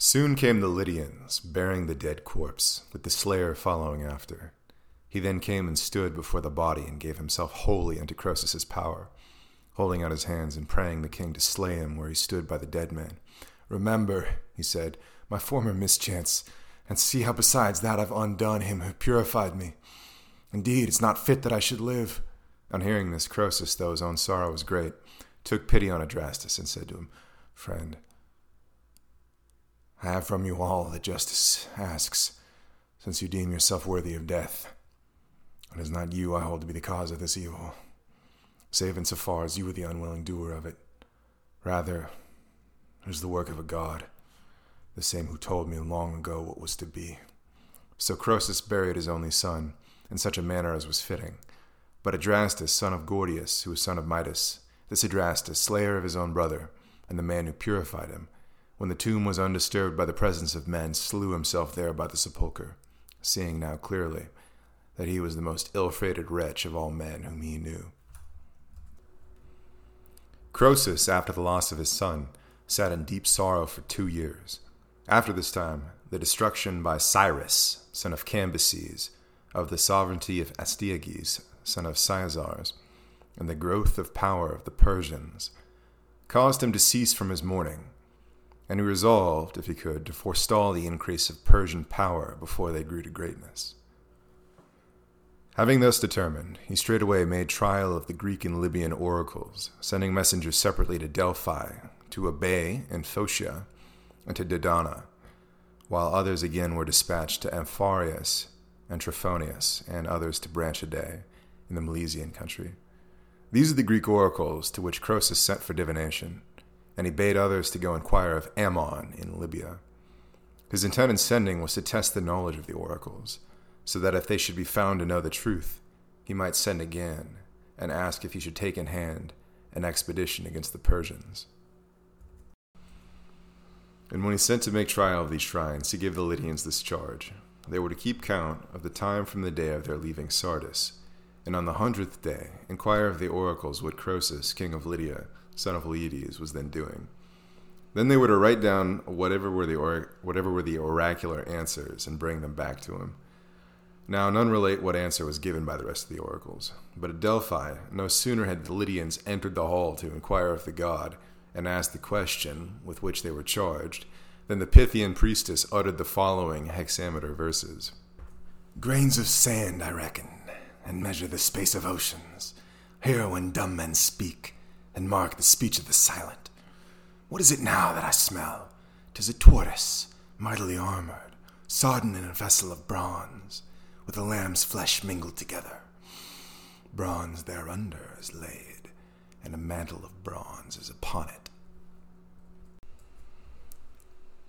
Soon came the Lydians, bearing the dead corpse, with the slayer following after. He then came and stood before the body and gave himself wholly unto Croesus's power, holding out his hands and praying the king to slay him where he stood by the dead man. Remember, he said, my former mischance, and see how besides that I've undone him who purified me. Indeed, it's not fit that I should live. On hearing this, Croesus, though his own sorrow was great, took pity on Adrastus and said to him, Friend, I have from you all that justice asks, since you deem yourself worthy of death. It is not you I hold to be the cause of this evil, save in so far as you were the unwilling doer of it. Rather, it is the work of a god, the same who told me long ago what was to be. So Croesus buried his only son, in such a manner as was fitting. But Adrastus, son of Gordius, who was son of Midas, this Adrastus, slayer of his own brother, and the man who purified him, when the tomb was undisturbed by the presence of men, slew himself there by the sepulchre, seeing now clearly that he was the most ill fated wretch of all men whom he knew. Croesus, after the loss of his son, sat in deep sorrow for two years. After this time, the destruction by Cyrus, son of Cambyses, of the sovereignty of Astyages, son of Cyaxares, and the growth of power of the Persians, caused him to cease from his mourning and he resolved, if he could, to forestall the increase of Persian power before they grew to greatness. Having thus determined, he straightway made trial of the Greek and Libyan oracles, sending messengers separately to Delphi, to Abai and Phocis, and to Dodona, while others again were dispatched to Amphiaraus and Trophonius, and others to Branchidae in the Milesian country. These are the Greek oracles to which Croesus sent for divination and he bade others to go inquire of Ammon in Libya. His intent in sending was to test the knowledge of the oracles, so that if they should be found to know the truth, he might send again and ask if he should take in hand an expedition against the Persians. And when he sent to make trial of these shrines, he gave the Lydians this charge. They were to keep count of the time from the day of their leaving Sardis, and on the hundredth day inquire of the oracles what Croesus, king of Lydia, son of Alyattes, was then doing. Then they were to write down whatever were the or- whatever were the oracular answers and bring them back to him. Now none relate what answer was given by the rest of the oracles. But at Delphi, no sooner had the Lydians entered the hall to inquire of the god and ask the question with which they were charged, than the Pythian priestess uttered the following hexameter verses Grains of sand, I reckon, and measure the space of oceans. Hear when dumb men speak, and mark the speech of the silent. What is it now that I smell? Tis a tortoise, mightily armored, sodden in a vessel of bronze, with a lamb's flesh mingled together. Bronze thereunder is laid, and a mantle of bronze is upon it.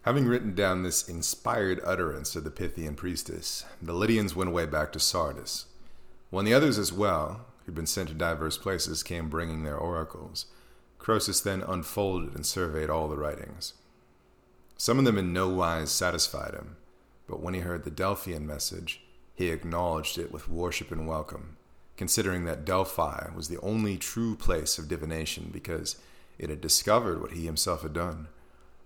Having written down this inspired utterance of the Pythian priestess, the Lydians went away back to Sardis. When the others as well, who'd been sent to divers places, came bringing their oracles. Croesus then unfolded and surveyed all the writings. Some of them in no wise satisfied him, but when he heard the Delphian message, he acknowledged it with worship and welcome, considering that Delphi was the only true place of divination because it had discovered what he himself had done.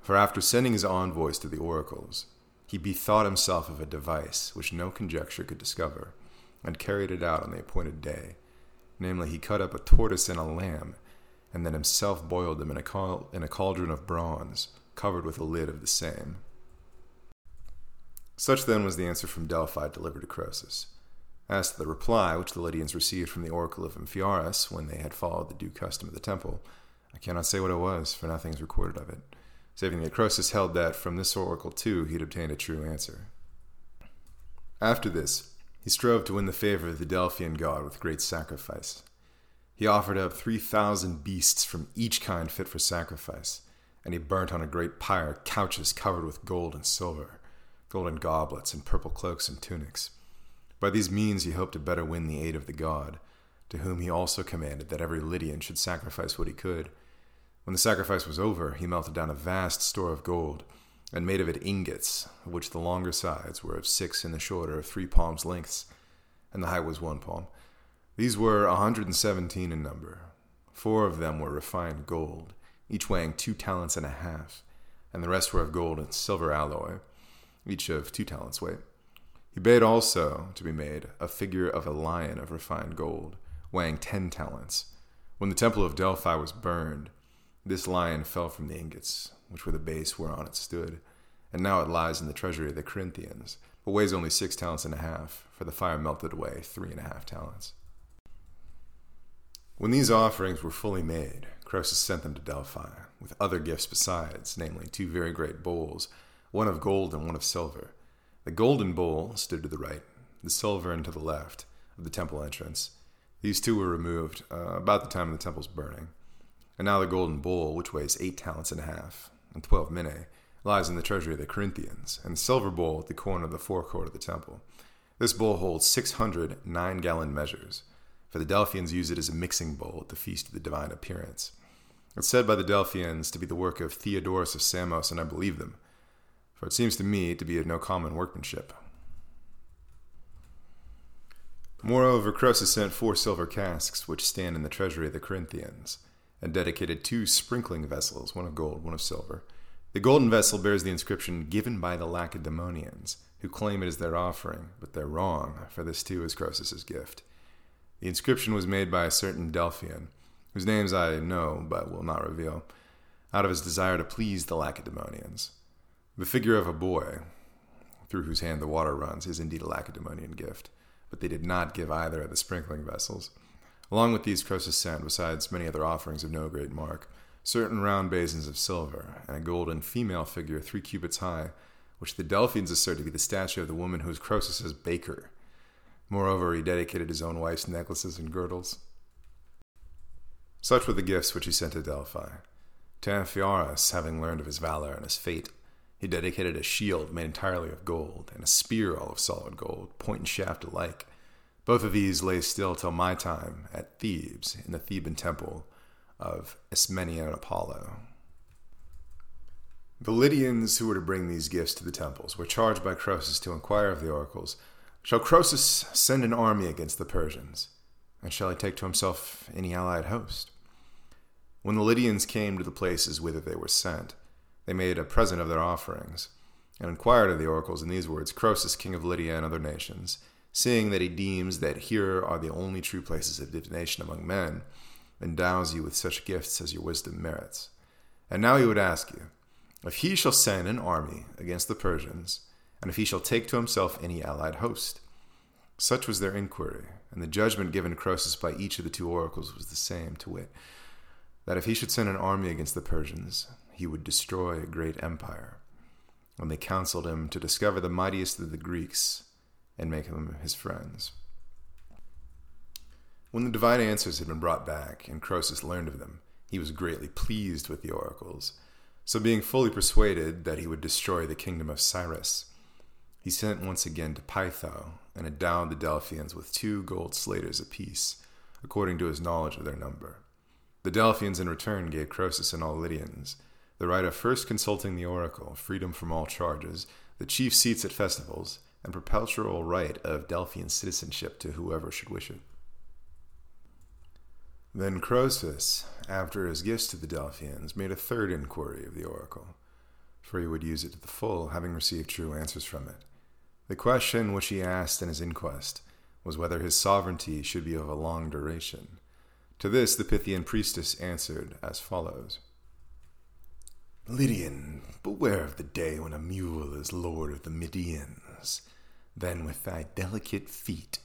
For after sending his envoys to the oracles, he bethought himself of a device which no conjecture could discover, and carried it out on the appointed day Namely, he cut up a tortoise and a lamb, and then himself boiled them in a, cal- in a cauldron of bronze, covered with a lid of the same. Such then was the answer from Delphi delivered to Croesus. As to the reply which the Lydians received from the oracle of Amphiaraus when they had followed the due custom of the temple, I cannot say what it was, for nothing is recorded of it, saving that Croesus held that from this oracle too he had obtained a true answer. After this, he strove to win the favor of the Delphian god with great sacrifice. He offered up three thousand beasts from each kind fit for sacrifice, and he burnt on a great pyre couches covered with gold and silver, golden goblets, and purple cloaks and tunics. By these means he hoped to better win the aid of the god, to whom he also commanded that every Lydian should sacrifice what he could. When the sacrifice was over, he melted down a vast store of gold and made of it ingots, of which the longer sides were of six and the shorter of three palms' lengths, and the height was one palm. These were a hundred and seventeen in number. Four of them were refined gold, each weighing two talents and a half, and the rest were of gold and silver alloy, each of two talents weight. He bade also to be made a figure of a lion of refined gold, weighing ten talents. When the temple of Delphi was burned, this lion fell from the ingots, which were the base whereon it stood, and now it lies in the treasury of the Corinthians, but weighs only six talents and a half, for the fire melted away three and a half talents. When these offerings were fully made, Croesus sent them to Delphi, with other gifts besides, namely two very great bowls, one of gold and one of silver. The golden bowl stood to the right, the silver and to the left of the temple entrance. These two were removed uh, about the time of the temple's burning. And now the golden bowl, which weighs eight talents and a half, and twelve minae, lies in the treasury of the Corinthians, and the silver bowl at the corner of the forecourt of the temple. This bowl holds six hundred nine gallon measures, for the Delphians use it as a mixing bowl at the feast of the divine appearance. It's said by the Delphians to be the work of Theodorus of Samos, and I believe them, for it seems to me to be of no common workmanship. Moreover, Croesus sent four silver casks, which stand in the treasury of the Corinthians, and dedicated two sprinkling vessels, one of gold, one of silver. The golden vessel bears the inscription given by the Lacedaemonians, who claim it is their offering, but they're wrong, for this too is Croesus's gift. The inscription was made by a certain Delphian, whose names I know but will not reveal, out of his desire to please the Lacedaemonians. The figure of a boy, through whose hand the water runs, is indeed a Lacedaemonian gift, but they did not give either of the sprinkling vessels. Along with these, Croesus sent, besides many other offerings of no great mark, certain round basins of silver, and a golden female figure three cubits high, which the Delphians assert to be the statue of the woman who is Croesus's baker. Moreover, he dedicated his own wife's necklaces and girdles. Such were the gifts which he sent to Delphi. To Amphiaraus, having learned of his valor and his fate, he dedicated a shield made entirely of gold, and a spear all of solid gold, point and shaft alike. Both of these lay still till my time at Thebes, in the Theban temple of Ismenian Apollo. The Lydians who were to bring these gifts to the temples were charged by Croesus to inquire of the oracles Shall Croesus send an army against the Persians? And shall he take to himself any allied host? When the Lydians came to the places whither they were sent, they made a present of their offerings, and inquired of the oracles in these words Croesus, king of Lydia and other nations, seeing that he deems that here are the only true places of divination among men, endows you with such gifts as your wisdom merits. And now he would ask you, if he shall send an army against the Persians, and if he shall take to himself any allied host. Such was their inquiry, and the judgment given Croesus by each of the two oracles was the same, to wit, that if he should send an army against the Persians, he would destroy a great empire. When they counseled him to discover the mightiest of the Greeks and make them his friends. When the divine answers had been brought back, and Croesus learned of them, he was greatly pleased with the oracles. So, being fully persuaded that he would destroy the kingdom of Cyrus, he sent once again to Pytho and endowed the Delphians with two gold staters apiece, according to his knowledge of their number. The Delphians in return gave Croesus and all Lydians the right of first consulting the oracle, freedom from all charges, the chief seats at festivals, and perpetual right of Delphian citizenship to whoever should wish it. Then Croesus, after his gifts to the Delphians, made a third inquiry of the oracle, for he would use it to the full, having received true answers from it. The question which he asked in his inquest was whether his sovereignty should be of a long duration. To this the Pythian priestess answered as follows Lydian, beware of the day when a mule is lord of the Medians. Then with thy delicate feet,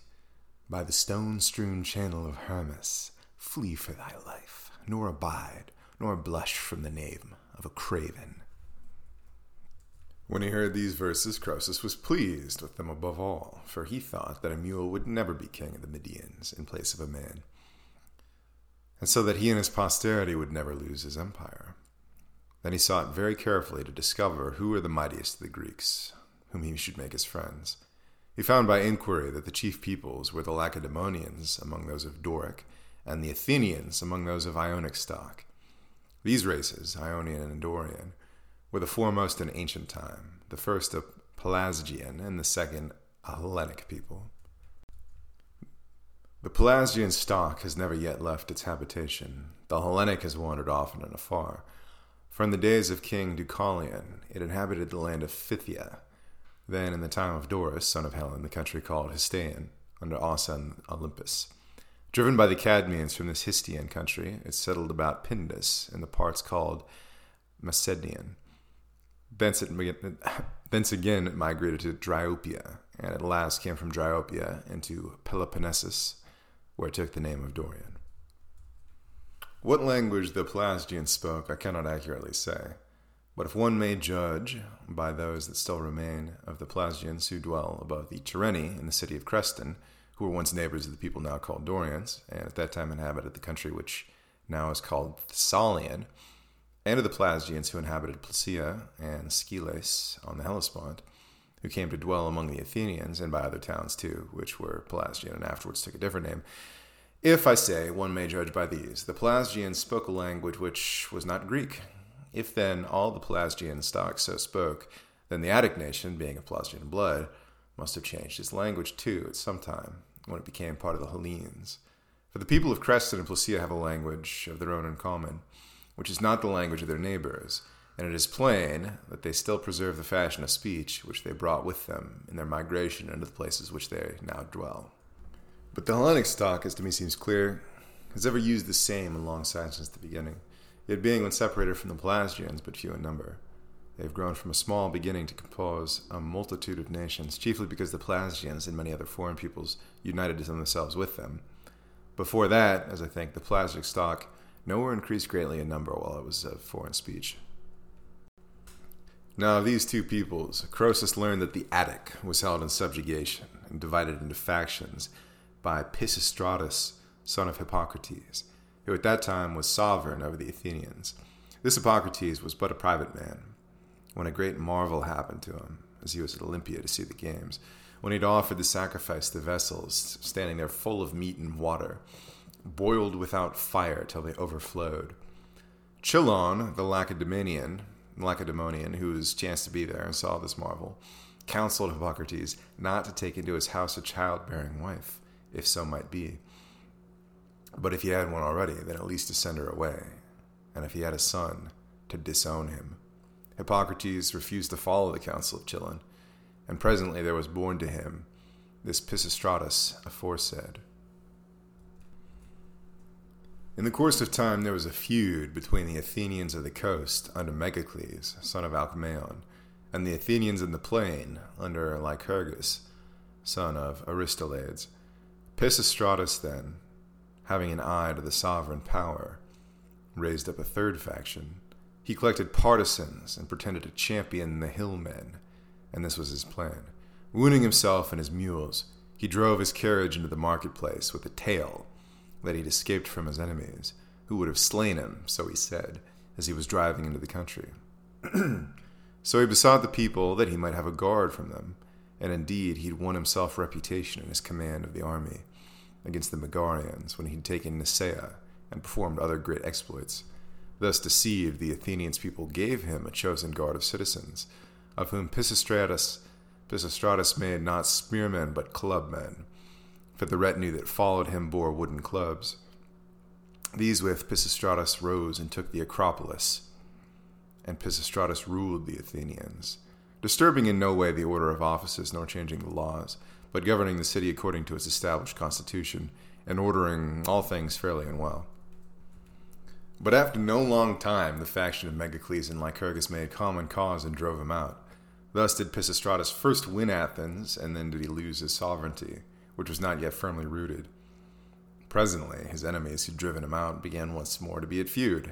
by the stone strewn channel of Hermus, flee for thy life, nor abide, nor blush from the name of a craven. When he heard these verses, Croesus was pleased with them above all, for he thought that a mule would never be king of the Medians in place of a man, and so that he and his posterity would never lose his empire. Then he sought very carefully to discover who were the mightiest of the Greeks, whom he should make his friends. He found by inquiry that the chief peoples were the Lacedaemonians among those of Doric, and the Athenians among those of Ionic stock. These races, Ionian and Dorian, were the foremost in ancient time, the first a Pelasgian and the second a Hellenic people. The Pelasgian stock has never yet left its habitation. The Hellenic has wandered often and afar. From the days of King Deucalion, it inhabited the land of Phthia. Then, in the time of Dorus, son of Hellen, the country called Histiaean, under and Olympus. Driven by the Cadmeans from this Histiaean country, it settled about Pindus in the parts called Macedonian. Thence, it, thence again it migrated to Dryopia, and at last came from Dryopia into Peloponnesus, where it took the name of Dorian. What language the Pelasgians spoke, I cannot accurately say. But if one may judge by those that still remain of the Pelasgians who dwell above the Tyrrheni in the city of Creston, who were once neighbors of the people now called Dorians, and at that time inhabited the country which now is called Thessalian, and of the Pelasgians who inhabited Placia and Scylace on the Hellespont, who came to dwell among the Athenians and by other towns too, which were Pelasgian and afterwards took a different name, if I say one may judge by these, the Pelasgians spoke a language which was not Greek. If then all the Pelasgian stock so spoke, then the Attic nation, being of Pelasgian blood, must have changed its language too at some time, when it became part of the Hellenes. For the people of Creston and Placia have a language of their own in common, which is not the language of their neighbors, and it is plain that they still preserve the fashion of speech which they brought with them in their migration into the places which they now dwell. But the Hellenic stock, as to me seems clear, has ever used the same alongside since the beginning, yet being when separated from the Pelasgians but few in number. They have grown from a small beginning to compose a multitude of nations, chiefly because the Pelasgians and many other foreign peoples united themselves with them. Before that, as I think, the Pelasgic stock nowhere increased greatly in number while it was of foreign speech. Now, of these two peoples, Croesus learned that the Attic was held in subjugation and divided into factions by Pisistratus, son of Hippocrates, who at that time was sovereign over the Athenians. This Hippocrates was but a private man, when a great marvel happened to him, as he was at Olympia to see the games, when he had offered the sacrifice to vessels standing there full of meat and water, boiled without fire till they overflowed. Chilon, the Lacedaemonian, Lacedaemonian, who was chanced to be there and saw this marvel, counseled Hippocrates not to take into his house a childbearing wife, if so might be. But if he had one already, then at least to send her away, and if he had a son, to disown him. Hippocrates refused to follow the counsel of Chilon, and presently there was born to him this Pisistratus aforesaid. In the course of time, there was a feud between the Athenians of the coast under Megacles, son of Alcmaeon, and the Athenians in the plain under Lycurgus, son of Aristolaides. Pisistratus, then, having an eye to the sovereign power, raised up a third faction. He collected partisans and pretended to champion the hillmen, and this was his plan. Wounding himself and his mules, he drove his carriage into the marketplace with a tale that he'd escaped from his enemies, who would have slain him, so he said, as he was driving into the country. so he besought the people that he might have a guard from them, and indeed he'd won himself reputation in his command of the army against the Megarians when he'd taken Nisaea and performed other great exploits. Thus deceived, the Athenians people gave him a chosen guard of citizens, of whom Pisistratus, Pisistratus made not spearmen but clubmen, for the retinue that followed him bore wooden clubs. These with Pisistratus rose and took the Acropolis, and Pisistratus ruled the Athenians disturbing in no way the order of offices nor changing the laws, but governing the city according to its established constitution, and ordering all things fairly and well. But after no long time, the faction of Megacles and Lycurgus made common cause and drove him out. Thus did Pisistratus first win Athens, and then did he lose his sovereignty, which was not yet firmly rooted. Presently, his enemies who had driven him out began once more to be at feud.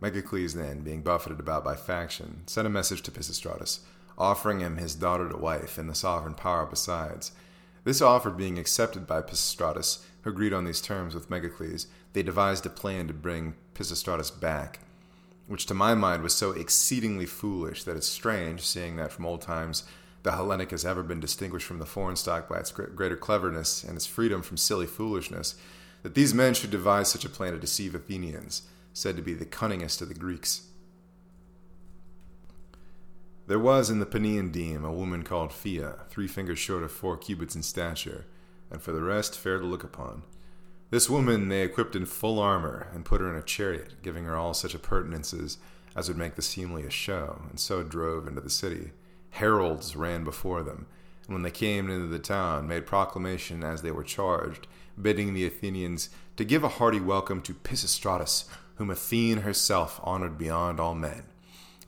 Megacles then, being buffeted about by faction, sent a message to Pisistratus, offering him his daughter to wife and the sovereign power besides. This offer being accepted by Pisistratus, who agreed on these terms with Megacles, they devised a plan to bring Pisistratus back, which to my mind was so exceedingly foolish that it's strange, seeing that from old times the Hellenic has ever been distinguished from the foreign stock by its greater cleverness and its freedom from silly foolishness, that these men should devise such a plan to deceive Athenians, said to be the cunningest of the Greeks. There was in the Paeanian deme a woman called Phia, three fingers short of four cubits in stature, and for the rest fair to look upon. This woman they equipped in full armor, and put her in a chariot, giving her all such appurtenances as would make the seemliest show, and so drove into the city. Heralds ran before them, and when they came into the town, made proclamation as they were charged, bidding the Athenians to give a hearty welcome to Pisistratus, whom Athene herself honored beyond all men,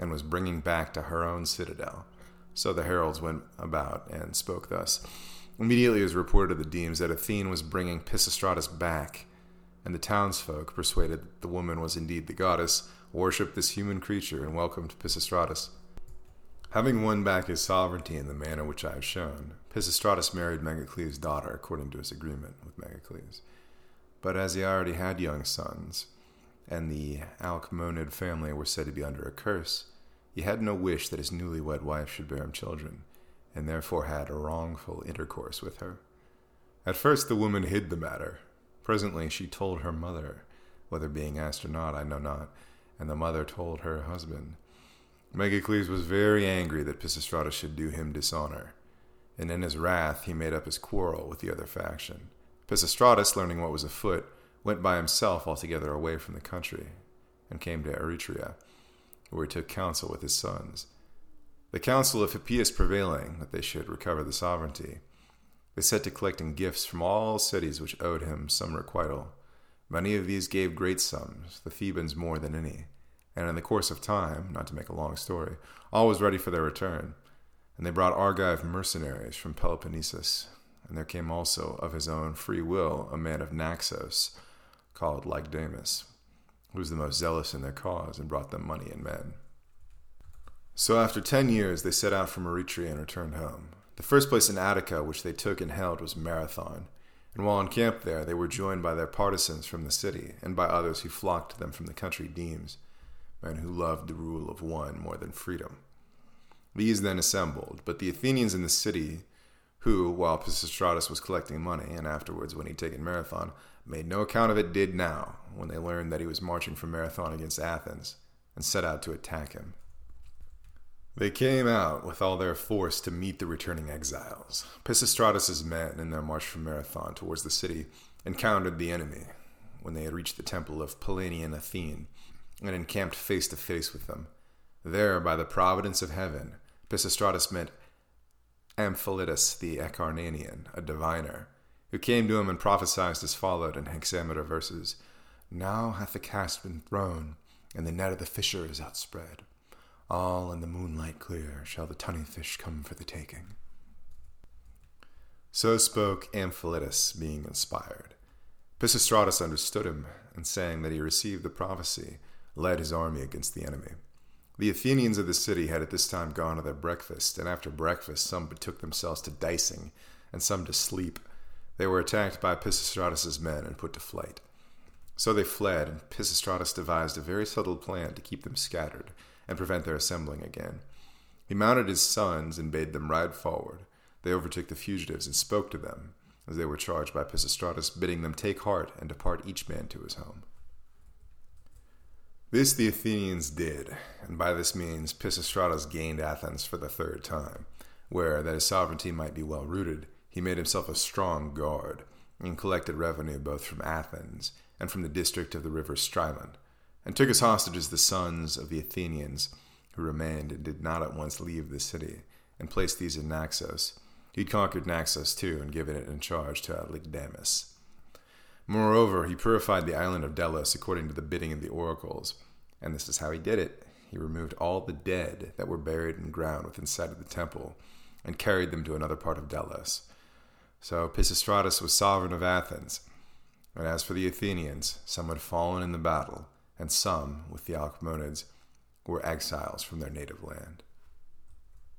and was bringing back to her own citadel. So the heralds went about and spoke thus. Immediately it was reported to the Demes that Athene was bringing Pisistratus back, and the townsfolk, persuaded that the woman was indeed the goddess, worshipped this human creature and welcomed Pisistratus. Having won back his sovereignty in the manner which I have shown, Pisistratus married Megacles' daughter according to his agreement with Megacles. But as he already had young sons, and the Alcmeonid family were said to be under a curse, he had no wish that his newly-wed wife should bear him children, and therefore had a wrongful intercourse with her. At first the woman hid the matter. Presently she told her mother, whether being asked or not, I know not, and the mother told her husband. Megacles was very angry that Pisistratus should do him dishonor, and in his wrath he made up his quarrel with the other faction. Pisistratus, learning what was afoot, went by himself altogether away from the country, and came to Eretria, where he took counsel with his sons. The counsel of Hippias prevailing that they should recover the sovereignty, they set to collecting gifts from all cities which owed him some requital. Many of these gave great sums, the Thebans more than any, and in the course of time, not to make a long story, all was ready for their return. And they brought Argive mercenaries from Peloponnesus, and there came also of his own free will a man of Naxos, called Lygdamis, who was the most zealous in their cause and brought them money and men. So after ten years they set out from Eretria and returned home. The first place in Attica which they took and held was Marathon, and while encamped there they were joined by their partisans from the city, and by others who flocked to them from the country demes, men who loved the rule of one more than freedom. These then assembled, but the Athenians in the city, who, while Pisistratus was collecting money, and afterwards when he'd taken Marathon, made no account of it, did now, when they learned that he was marching from Marathon against Athens, and set out to attack him. They came out with all their force to meet the returning exiles. Pisistratus's men, in their march from Marathon towards the city, encountered the enemy when they had reached the temple of Pallenian Athene, and encamped face to face with them. There, by the providence of heaven, Pisistratus met Amphilytus the Acarnanian, a diviner, who came to him and prophesied as followed in hexameter verses Now hath the cast been thrown, and the net of the fisher is outspread. All in the moonlight clear shall the tunny fish come for the taking. So spoke Amphilytus, being inspired. Pisistratus understood him, and saying that he received the prophecy, led his army against the enemy. The Athenians of the city had at this time gone to their breakfast, and after breakfast some betook themselves to dicing, and some to sleep. They were attacked by Pisistratus's men and put to flight. So they fled, and Pisistratus devised a very subtle plan to keep them scattered and prevent their assembling again. He mounted his sons and bade them ride forward. They overtook the fugitives and spoke to them, as they were charged by Pisistratus, bidding them take heart and depart each man to his home. This the Athenians did, and by this means Pisistratus gained Athens for the third time, where, that his sovereignty might be well rooted, he made himself a strong guard, and collected revenue both from Athens and from the district of the river Strymon, and took as hostages the sons of the Athenians who remained and did not at once leave the city, and placed these in Naxos. He'd conquered Naxos too, and given it in charge to Lygdamis. Moreover, he purified the island of Delos according to the bidding of the oracles. And this is how he did it. He removed all the dead that were buried in ground within sight of the temple, and carried them to another part of Delos. So Pisistratus was sovereign of Athens. And as for the Athenians, some had fallen in the battle, and some, with the Alcmeonids, were exiles from their native land.